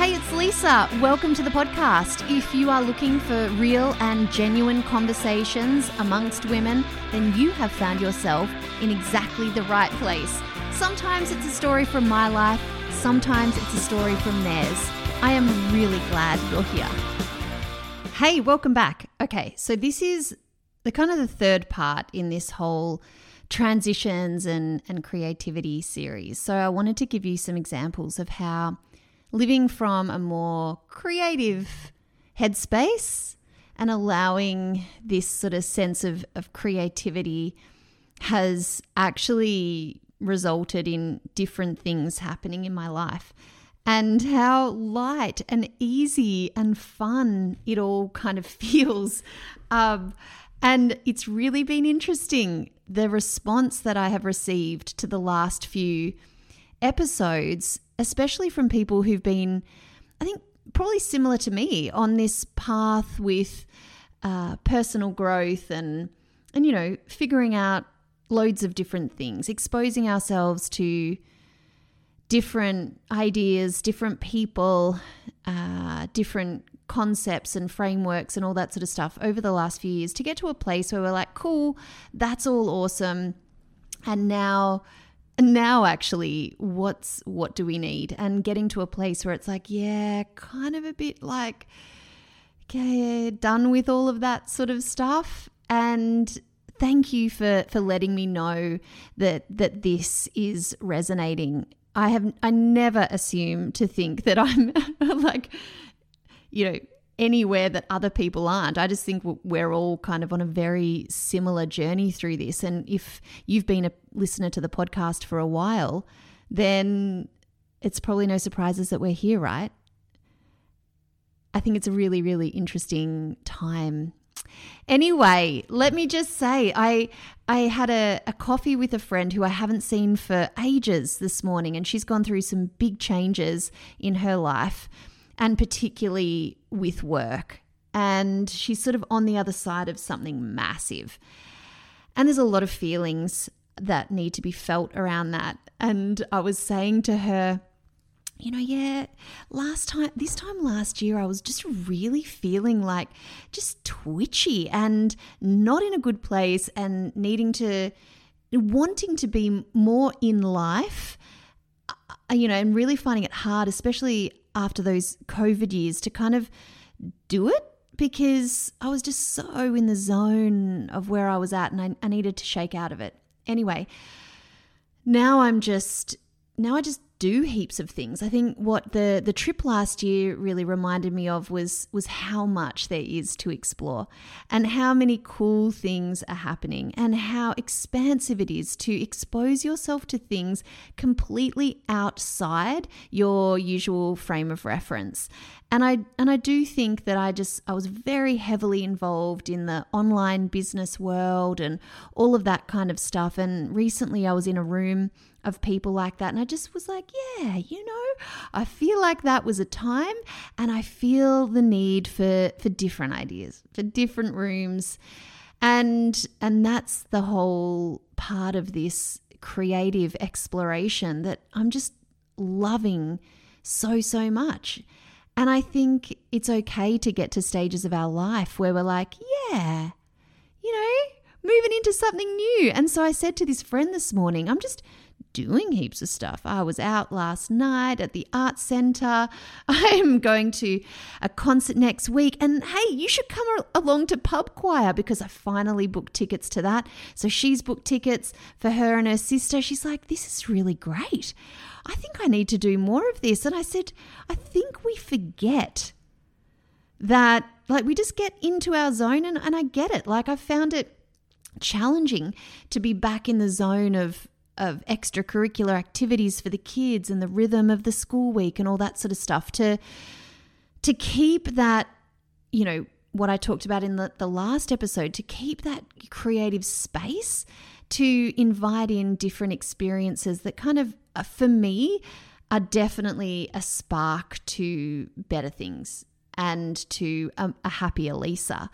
Hey, it's Lisa. Welcome to the podcast. If you are looking for real and genuine conversations amongst women, then you have found yourself in exactly the right place. Sometimes it's a story from my life, sometimes it's a story from theirs. I am really glad you're here. Hey, welcome back. Okay, so this is the kind of the third part in this whole transitions and, and creativity series. So I wanted to give you some examples of how living from a more creative headspace and allowing this sort of sense of, of creativity has actually resulted in different things happening in my life and how light and easy and fun it all kind of feels. Um, and it's really been interesting the response that I have received to the last few episodes especially from people who've been, I think, probably similar to me on this path with uh, personal growth and and you know figuring out loads of different things, exposing ourselves to different ideas, different people, uh, different concepts and frameworks and all that sort of stuff over the last few years to get to a place where we're like, cool, that's all awesome. And now now actually what's what do we need? And getting to a place where it's like yeah kind of a bit like okay done with all of that sort of stuff. And thank you for for letting me know that that this is resonating. I have i never assume to think that i'm like you know anywhere that other people aren't. I just think we're all kind of on a very similar journey through this. And if you've been a listener to the podcast for a while, then it's probably no surprises that we're here, right? I think it's a really, really interesting time. Anyway, let me just say I I had a, a coffee with a friend who I haven't seen for ages this morning, and she's gone through some big changes in her life and particularly with work. And she's sort of on the other side of something massive. And there's a lot of feelings that need to be felt around that. And I was saying to her, you know, yeah, last time, this time last year, I was just really feeling like just twitchy and not in a good place and needing to, wanting to be more in life, uh, you know, and really finding it hard, especially after those COVID years to kind of do it because I was just so in the zone of where I was at and I, I needed to shake out of it. Anyway, now I'm just, now I just do heaps of things. I think what the the trip last year really reminded me of was was how much there is to explore and how many cool things are happening and how expansive it is to expose yourself to things completely outside your usual frame of reference. And I and I do think that I just I was very heavily involved in the online business world and all of that kind of stuff and recently I was in a room of people like that. And I just was like, yeah, you know, I feel like that was a time and I feel the need for for different ideas, for different rooms. And and that's the whole part of this creative exploration that I'm just loving so so much. And I think it's okay to get to stages of our life where we're like, yeah, you know, moving into something new. And so I said to this friend this morning, I'm just doing heaps of stuff. I was out last night at the art center. I'm going to a concert next week. And hey, you should come along to Pub Choir because I finally booked tickets to that. So she's booked tickets for her and her sister. She's like, this is really great. I think I need to do more of this. And I said, I think we forget that, like, we just get into our zone. And, and I get it. Like, I found it challenging to be back in the zone of of extracurricular activities for the kids and the rhythm of the school week and all that sort of stuff to to keep that you know what I talked about in the, the last episode to keep that creative space to invite in different experiences that kind of uh, for me are definitely a spark to better things and to a, a happier Lisa.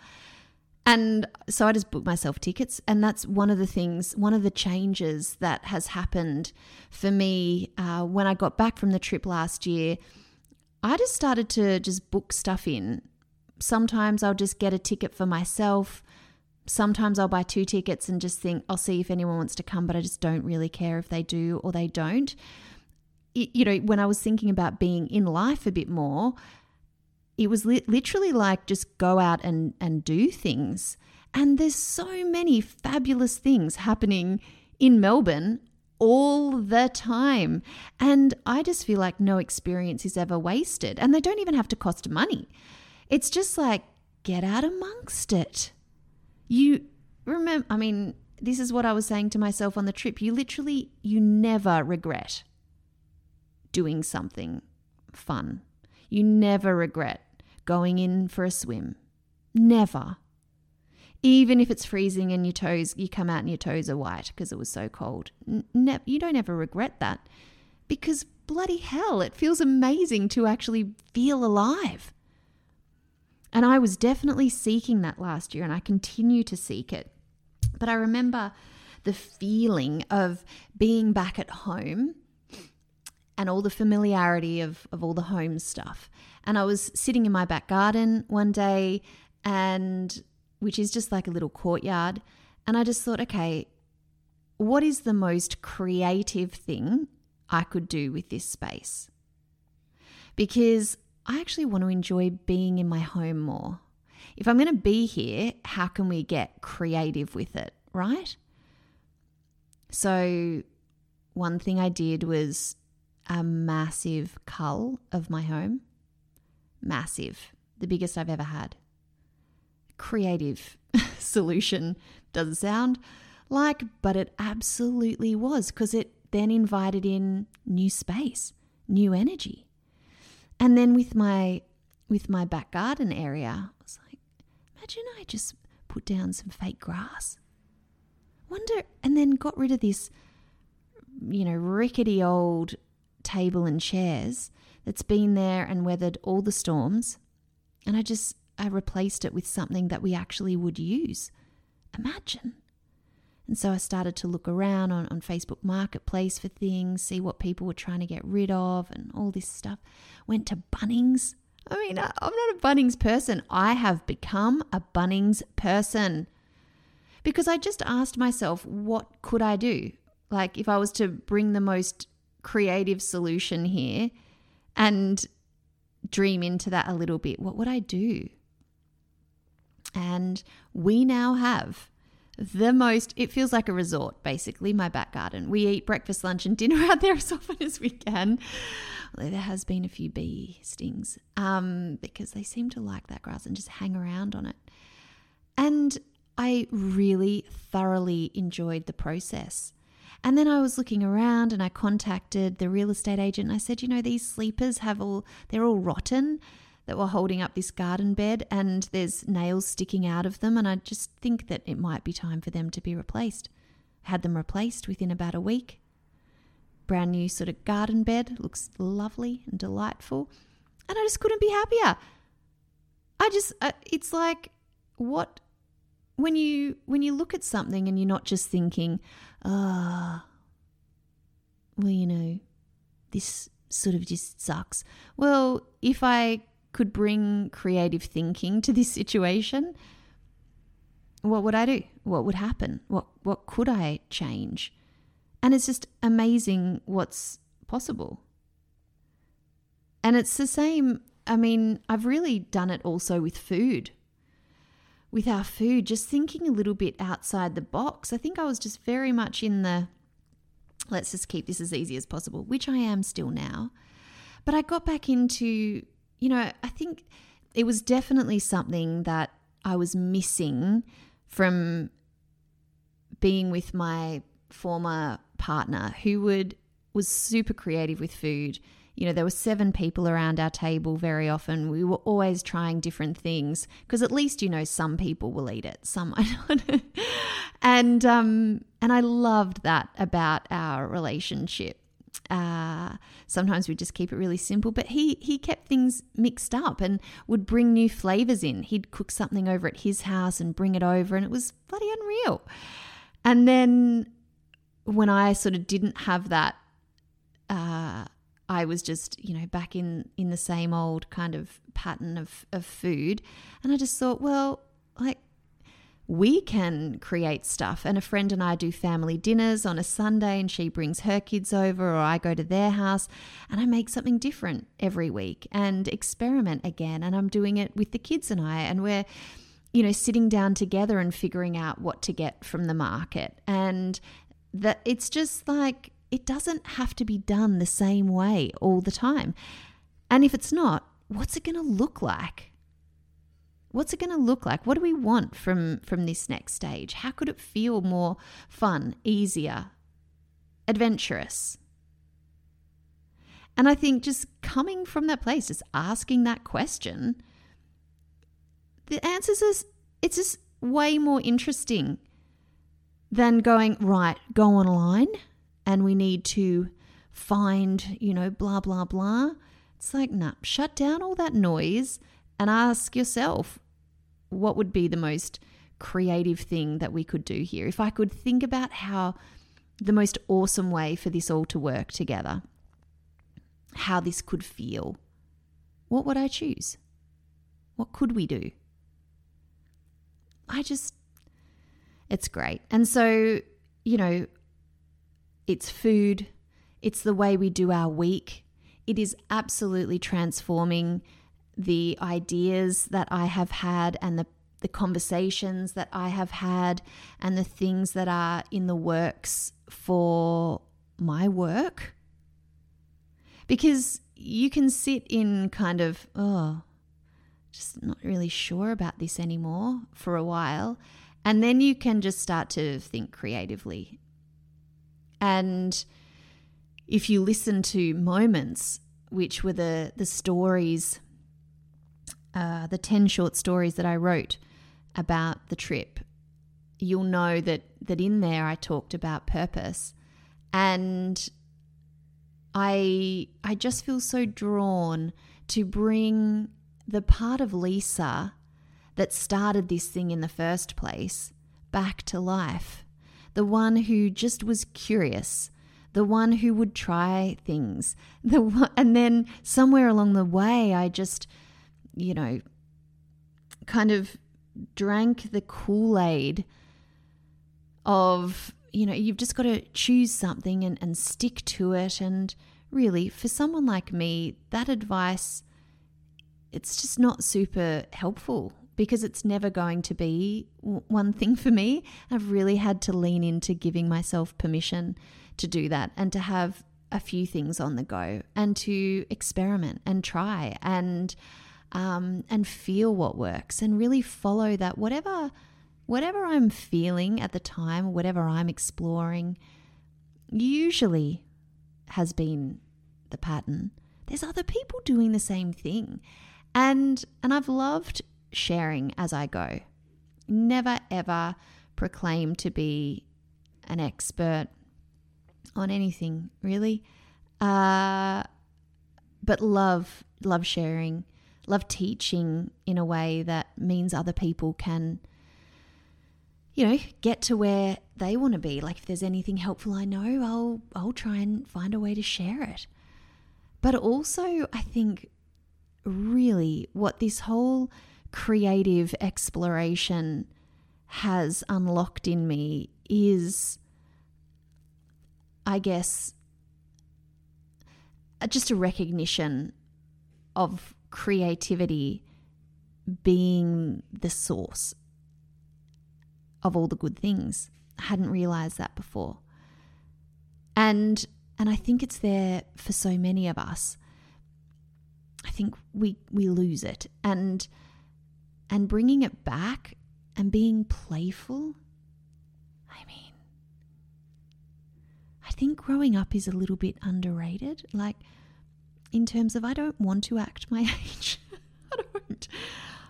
And so I just booked myself tickets. And that's one of the things, one of the changes that has happened for me uh, when I got back from the trip last year. I just started to just book stuff in. Sometimes I'll just get a ticket for myself. Sometimes I'll buy two tickets and just think, I'll see if anyone wants to come, but I just don't really care if they do or they don't. You know, when I was thinking about being in life a bit more, it was li- literally like just go out and, and do things. And there's so many fabulous things happening in Melbourne all the time. And I just feel like no experience is ever wasted. And they don't even have to cost money. It's just like get out amongst it. You remember, I mean, this is what I was saying to myself on the trip. You literally, you never regret doing something fun. You never regret going in for a swim. Never. Even if it's freezing and your toes, you come out and your toes are white because it was so cold. Ne- you don't ever regret that because bloody hell, it feels amazing to actually feel alive. And I was definitely seeking that last year and I continue to seek it. But I remember the feeling of being back at home and all the familiarity of, of all the home stuff. And I was sitting in my back garden one day and which is just like a little courtyard. And I just thought, okay, what is the most creative thing I could do with this space? Because I actually want to enjoy being in my home more. If I'm going to be here, how can we get creative with it, right? So, one thing I did was a massive cull of my home. Massive, the biggest I've ever had creative solution doesn't sound like, but it absolutely was because it then invited in new space, new energy. And then with my with my back garden area, I was like, imagine I just put down some fake grass. Wonder and then got rid of this you know, rickety old table and chairs that's been there and weathered all the storms. And I just I replaced it with something that we actually would use. Imagine. And so I started to look around on, on Facebook Marketplace for things, see what people were trying to get rid of, and all this stuff. Went to Bunnings. I mean, I'm not a Bunnings person. I have become a Bunnings person because I just asked myself, what could I do? Like, if I was to bring the most creative solution here and dream into that a little bit, what would I do? And we now have the most, it feels like a resort, basically, my back garden. We eat breakfast, lunch, and dinner out there as often as we can. Although there has been a few bee stings um, because they seem to like that grass and just hang around on it. And I really thoroughly enjoyed the process. And then I was looking around and I contacted the real estate agent and I said, you know, these sleepers have all, they're all rotten that were holding up this garden bed and there's nails sticking out of them. And I just think that it might be time for them to be replaced. Had them replaced within about a week. Brand new sort of garden bed, looks lovely and delightful. And I just couldn't be happier. I just, uh, it's like, what when you when you look at something and you're not just thinking ah oh, well you know this sort of just sucks well if i could bring creative thinking to this situation, what would I do? What would happen? What what could I change? And it's just amazing what's possible. And it's the same, I mean, I've really done it also with food. With our food, just thinking a little bit outside the box. I think I was just very much in the let's just keep this as easy as possible, which I am still now. But I got back into you know, I think it was definitely something that I was missing from being with my former partner who would was super creative with food. You know, there were seven people around our table very often. We were always trying different things because at least you know some people will eat it, some might not. and um and I loved that about our relationship. Uh, sometimes we just keep it really simple, but he he kept things mixed up and would bring new flavors in. He'd cook something over at his house and bring it over, and it was bloody unreal. And then when I sort of didn't have that uh, I was just, you know, back in in the same old kind of pattern of of food, and I just thought, well, like we can create stuff. And a friend and I do family dinners on a Sunday, and she brings her kids over, or I go to their house, and I make something different every week and experiment again. And I'm doing it with the kids and I, and we're, you know, sitting down together and figuring out what to get from the market. And that it's just like, it doesn't have to be done the same way all the time. And if it's not, what's it going to look like? What's it going to look like? What do we want from from this next stage? How could it feel more fun, easier, adventurous? And I think just coming from that place, just asking that question, the answers is it's just way more interesting than going, right, go online and we need to find, you know, blah, blah, blah. It's like, nah, shut down all that noise and ask yourself what would be the most creative thing that we could do here? If I could think about how the most awesome way for this all to work together, how this could feel, what would I choose? What could we do? I just, it's great. And so, you know, it's food, it's the way we do our week. It is absolutely transforming the ideas that I have had and the, the conversations that I have had and the things that are in the works for my work. Because you can sit in kind of, oh, just not really sure about this anymore for a while. And then you can just start to think creatively. And if you listen to moments, which were the, the stories uh, the 10 short stories that I wrote about the trip, you'll know that, that in there I talked about purpose. And I, I just feel so drawn to bring the part of Lisa that started this thing in the first place back to life. The one who just was curious, the one who would try things. The one, and then somewhere along the way, I just you know, kind of drank the Kool Aid of, you know, you've just got to choose something and, and stick to it. And really, for someone like me, that advice, it's just not super helpful because it's never going to be one thing for me. I've really had to lean into giving myself permission to do that and to have a few things on the go and to experiment and try and um, and feel what works and really follow that whatever whatever I'm feeling at the time, whatever I'm exploring, usually has been the pattern. There's other people doing the same thing. And and I've loved sharing as I go. Never ever proclaim to be an expert on anything, really. Uh, but love love sharing love teaching in a way that means other people can you know get to where they want to be like if there's anything helpful i know i'll i'll try and find a way to share it but also i think really what this whole creative exploration has unlocked in me is i guess just a recognition of creativity being the source of all the good things. I hadn't realized that before. And and I think it's there for so many of us. I think we we lose it and and bringing it back and being playful. I mean, I think growing up is a little bit underrated. Like in terms of I don't want to act my age. I don't.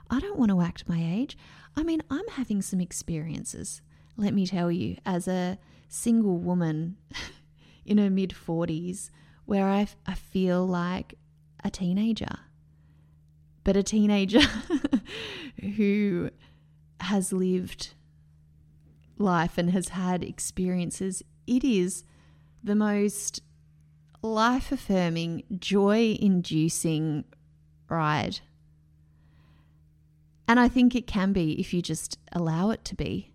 I don't want to act my age. I mean, I'm having some experiences, let me tell you, as a single woman in her mid 40s where I, I feel like a teenager. But a teenager who has lived life and has had experiences. It is the most life affirming, joy inducing ride. And I think it can be if you just allow it to be.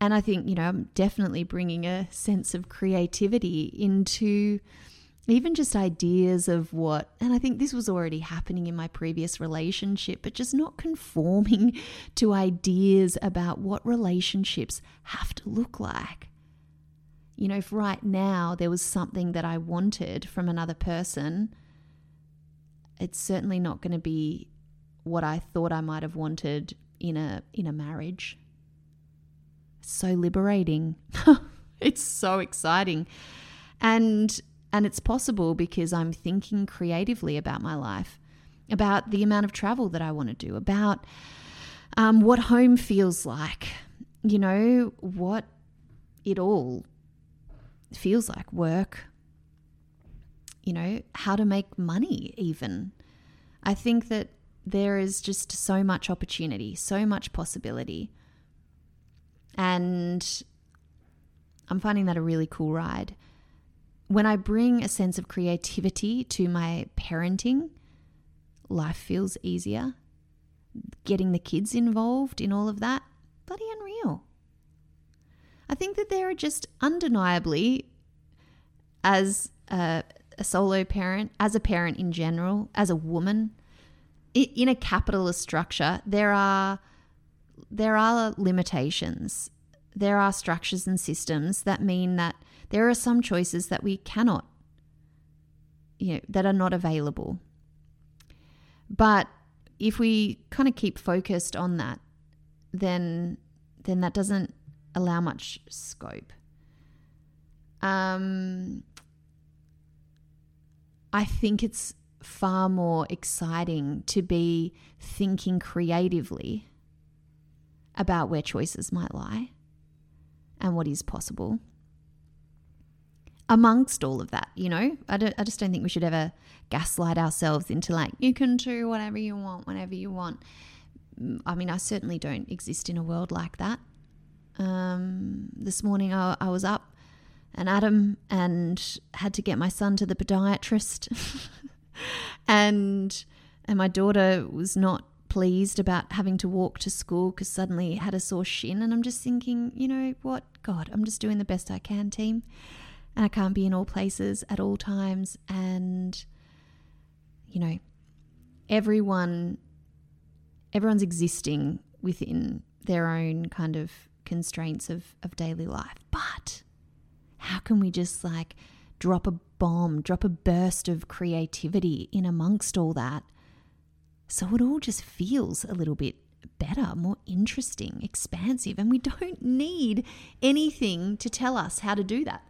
And I think, you know, I'm definitely bringing a sense of creativity into even just ideas of what, and I think this was already happening in my previous relationship, but just not conforming to ideas about what relationships have to look like. You know, if right now there was something that I wanted from another person, it's certainly not going to be what I thought I might have wanted in a in a marriage. So liberating. it's so exciting. And and it's possible because I'm thinking creatively about my life, about the amount of travel that I want to do, about um, what home feels like, you know, what it all feels like work, you know, how to make money, even. I think that there is just so much opportunity, so much possibility. And I'm finding that a really cool ride. When I bring a sense of creativity to my parenting, life feels easier. Getting the kids involved in all of that, bloody unreal. I think that there are just undeniably, as a, a solo parent, as a parent in general, as a woman, in a capitalist structure, there are there are limitations. There are structures and systems that mean that there are some choices that we cannot, you know, that are not available. But if we kind of keep focused on that, then then that doesn't allow much scope. Um, I think it's far more exciting to be thinking creatively about where choices might lie and what is possible. Amongst all of that, you know, I, don't, I just don't think we should ever gaslight ourselves into like, you can do whatever you want, whenever you want. I mean, I certainly don't exist in a world like that. Um, this morning I, I was up and Adam and had to get my son to the podiatrist. and and my daughter was not pleased about having to walk to school because suddenly had a sore shin and I'm just thinking, you know what? God, I'm just doing the best I can, team. And I can't be in all places at all times and you know, everyone everyone's existing within their own kind of constraints of, of daily life. But how can we just like drop a bomb, drop a burst of creativity in amongst all that? So it all just feels a little bit better, more interesting, expansive, and we don't need anything to tell us how to do that.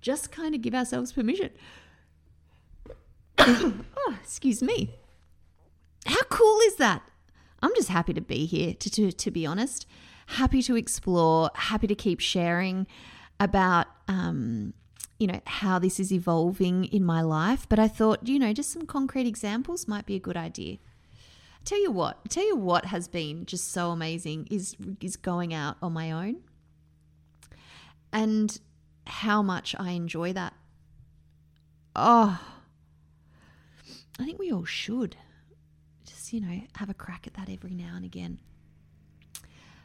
Just kind of give ourselves permission. oh, excuse me. How cool is that? I'm just happy to be here, to, to, to be honest happy to explore, happy to keep sharing about, um, you know, how this is evolving in my life. But I thought, you know, just some concrete examples might be a good idea. Tell you what, tell you what has been just so amazing is is going out on my own, and how much I enjoy that. Oh, I think we all should just you know have a crack at that every now and again.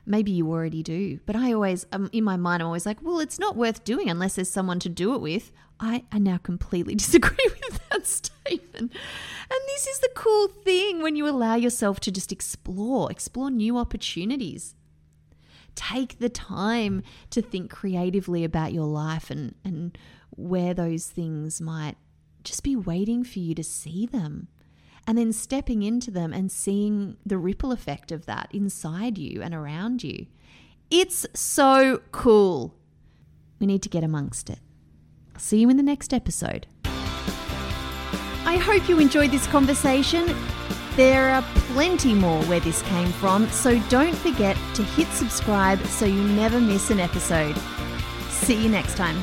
Maybe you already do, but I always, um, in my mind, I'm always like, well, it's not worth doing unless there's someone to do it with. I, I now completely disagree with that statement. And this is the cool thing when you allow yourself to just explore, explore new opportunities. Take the time to think creatively about your life and, and where those things might just be waiting for you to see them and then stepping into them and seeing the ripple effect of that inside you and around you. It's so cool. We need to get amongst it. See you in the next episode. I hope you enjoyed this conversation. There are plenty more where this came from, so don't forget to hit subscribe so you never miss an episode. See you next time.